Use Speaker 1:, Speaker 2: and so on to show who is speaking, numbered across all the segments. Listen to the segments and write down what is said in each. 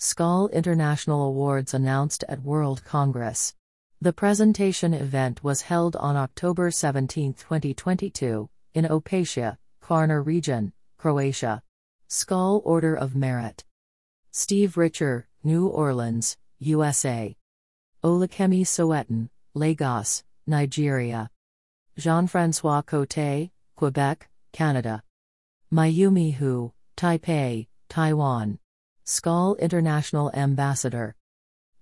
Speaker 1: SKAL International Awards announced at World Congress. The presentation event was held on October 17, 2022, in Opatija, Kvarner region, Croatia. SKAL Order of Merit. Steve Richer, New Orleans, USA. Olakemi Sowetan, Lagos, Nigeria. Jean Francois Cote, Quebec, Canada. Mayumi Hu, Taipei, Taiwan. SKAL International Ambassador.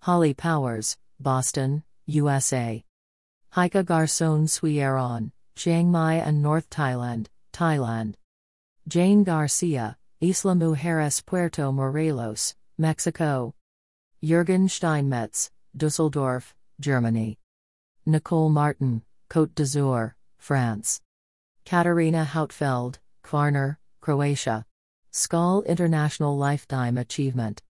Speaker 1: Holly Powers, Boston, USA. Heike Garcon Suieron, Chiang Mai and North Thailand, Thailand. Jane Garcia, Isla Mujeres Puerto Morelos, Mexico. Jürgen Steinmetz, Dusseldorf, Germany. Nicole Martin, Côte d'Azur, France. Katarina Hautfeld, Kvarner, Croatia. SKAL International Lifetime Achievement.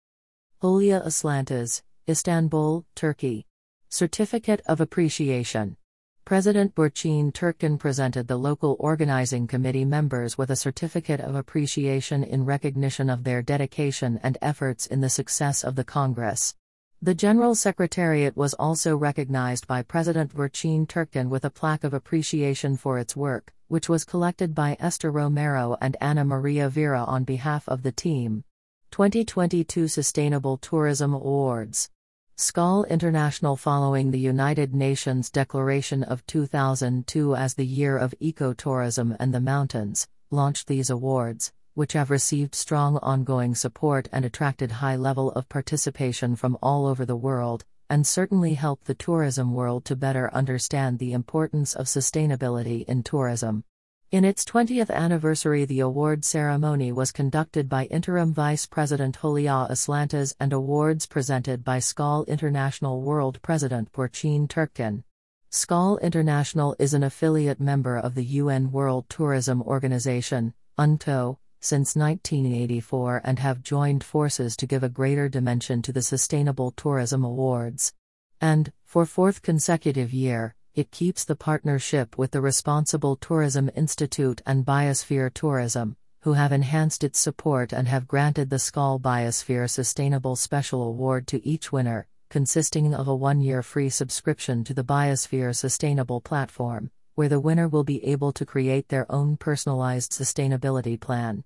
Speaker 1: Hulya Aslantas, Istanbul, Turkey. Certificate of Appreciation. President Burçin Türkkan presented the local organizing committee members with a certificate of appreciation in recognition of their dedication and efforts in the success of the Congress. The General Secretariat was also recognized by President Burçin Türkkan with a plaque of appreciation for its work, which was collected by Esther Romero and Ana Maria Vera on behalf of the team. 2022 Sustainable Tourism Awards. SKAL International following the United Nations Declaration of 2002 as the Year of Ecotourism and the Mountains, launched these awards, which have received strong ongoing support and attracted high level of participation from all over the world, and certainly help the tourism world to better understand the importance of sustainability in tourism. In its 20th anniversary, the award ceremony was conducted by Interim Vice President Hulya Aslantas and awards presented by SKAL International World President Burçin Türkkan. SKAL International is an affiliate member of the UN World Tourism Organization, UNTO, since 1984 and have joined forces to give a greater dimension to the Sustainable Tourism Awards. And, for fourth consecutive year, it keeps the partnership with the Responsible Tourism Institute and Biosphere Tourism, who have enhanced its support and have granted the SKAL Biosphere Sustainable Special Award to each winner, consisting of a one year free subscription to the Biosphere Sustainable platform, where the winner will be able to create their own personalized sustainability plan.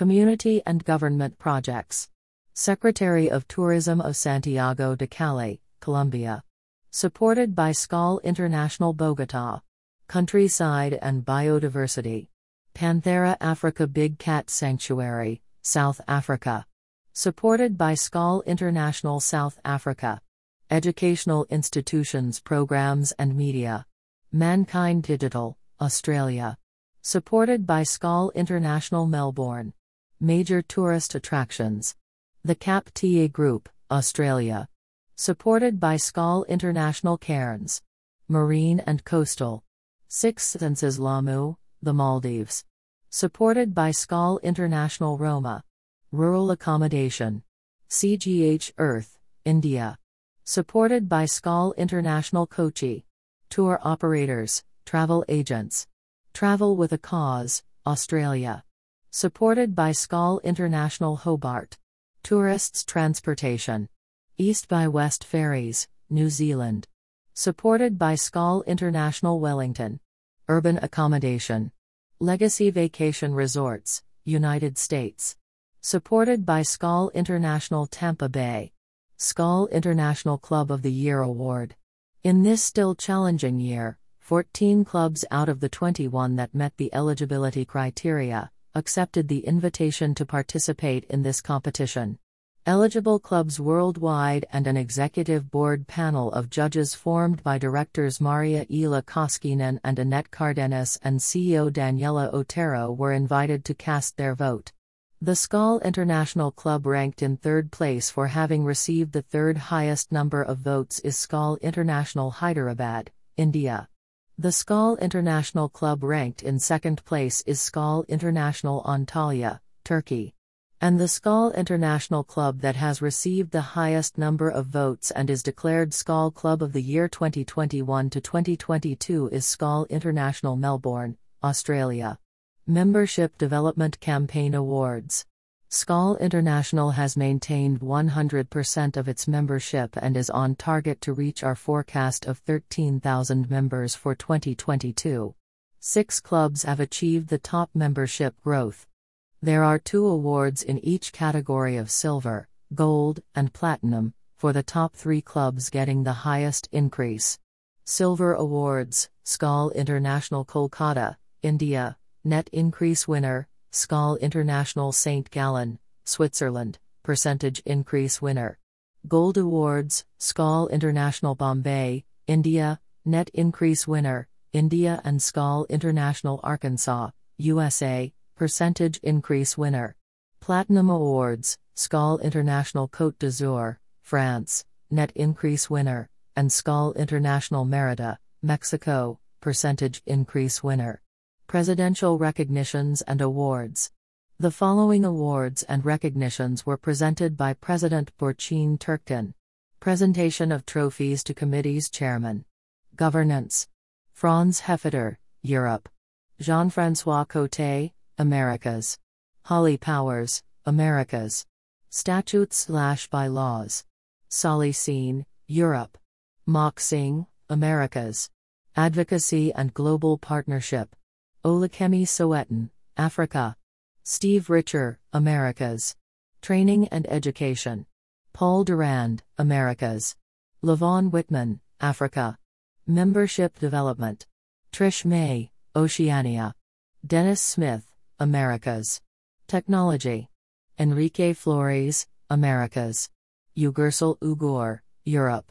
Speaker 1: Community and Government Projects. Secretary of Tourism of Santiago de Cali, Colombia. Supported by SKAL International Bogota. Countryside and Biodiversity. Panthera Africa Big Cat Sanctuary, South Africa. Supported by SKAL International South Africa. Educational Institutions Programs and Media. Mankind Digital, Australia. Supported by SKAL International Melbourne. Major tourist attractions. The CAP-TA Group, Australia. Supported by SKAL International Cairns. Marine and Coastal. Six Senses Laamu, the Maldives. Supported by SKAL International Roma. Rural Accommodation. CGH Earth, India. Supported by SKAL International Kochi. Tour operators, travel agents. Travel with a Cause, Australia. Supported by SKAL International Hobart. Tourists Transportation. East by West Ferries, New Zealand. Supported by SKAL International Wellington. Urban Accommodation. Legacy Vacation Resorts, United States. Supported by SKAL International Tampa Bay. SKAL International Club of the Year Award. In this still challenging year, 14 clubs out of the 21 that met the eligibility criteria accepted the invitation to participate in this competition. Eligible clubs worldwide and an executive board panel of judges formed by directors Marja Eela-Kaskinen and Annette Cardenas and CEO Daniela Otero were invited to cast their vote. The SKAL International Club ranked in third place for having received the third highest number of votes is SKAL International Hyderabad, India. The SKAL International Club ranked in second place is SKAL International Antalya, Turkey. And the SKAL International Club that has received the highest number of votes and is declared SKAL Club of the Year 2021 to 2022 is SKAL International Melbourne, Australia. Membership Development Campaign Awards. SKAL International has maintained 100% of its membership and is on target to reach our forecast of 13,000 members for 2022. Six clubs have achieved the top membership growth. There are two awards in each category of silver, gold, and platinum, for the top three clubs getting the highest increase. Silver Awards, SKAL International Kolkata, India, Net Increase Winner, SKAL International St. Gallen, Switzerland, Percentage Increase Winner. Gold Awards, SKAL International Bombay, India, Net Increase Winner, India and SKAL International Arkansas, USA, Percentage Increase Winner. Platinum Awards, SKAL International Côte d'Azur, France, Net Increase Winner, and SKAL International Merida, Mexico, Percentage Increase Winner. Presidential Recognitions and Awards. The following awards and recognitions were presented by President Burçin Türkkan. Presentation of trophies to committees chairman. Governance. Franz Hefeder, Europe. Jean Francois Cote, Americas. Holly Powers, Americas. Statutes slash bylaws. Solly Seen, Europe. Mock Singh, Americas. Advocacy and Global Partnership. Olakemi Sowetan, Africa. Steve Richer, Americas. Training and Education. Paul Durand, Americas. Levon Whitman, Africa. Membership Development. Trish May, Oceania. Dennis Smith, Americas. Technology. Enrique Flores, Americas. Ugursel Ugur, Europe.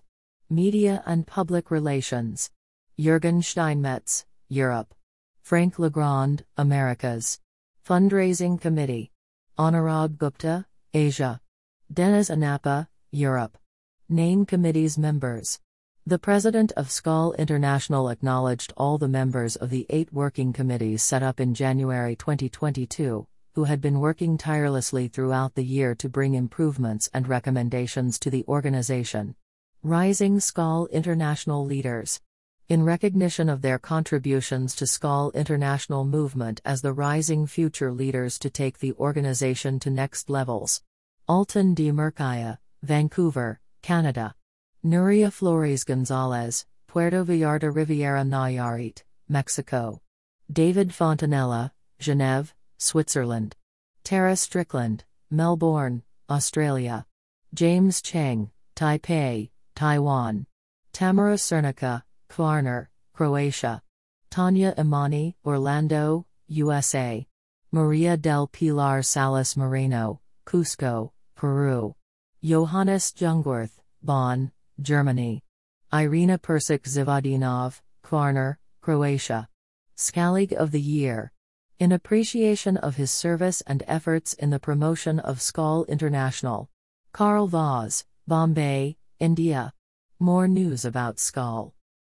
Speaker 1: Media and Public Relations. Jürgen Steinmetz, Europe. Frank Legrand, Americas. Fundraising Committee. Anurag Gupta, Asia. Deniz Anapa, Europe. Name Committee's members. The president of SKAL International acknowledged all the members of the eight working committees set up in January 2022, who had been working tirelessly throughout the year to bring improvements and recommendations to the organization. Rising SKAL International Leaders. In recognition of their contributions to SKAL International movement as the rising future leaders to take the organization to next levels. Alton D. Murkaya, Vancouver, Canada. Nuria Flores Gonzalez, Puerto Vallarta Riviera Nayarit, Mexico. David Fontanella, Genève, Switzerland. Tara Strickland, Melbourne, Australia. James Cheng, Taipei, Taiwan. Tamara Cernica, Kvarner, Croatia. Tanya Imani, Orlando, USA. Maria del Pilar Salas Moreno, Cusco, Peru. Johannes Jungwirth, Bonn, Germany. Irina Persic Zivadinov, Kvarner, Croatia. Skalleague of the Year. In appreciation of his service and efforts in the promotion of SKAL International. Carl Voss, Bombay, India. More news about SKAL.